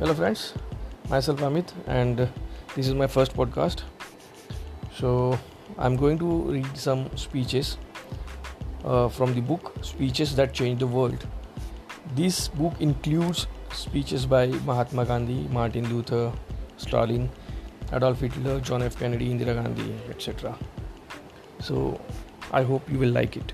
Hello, friends. Myself Amit, and uh, this is my first podcast. So, I'm going to read some speeches uh, from the book Speeches That Changed the World. This book includes speeches by Mahatma Gandhi, Martin Luther, Stalin, Adolf Hitler, John F. Kennedy, Indira Gandhi, etc. So, I hope you will like it.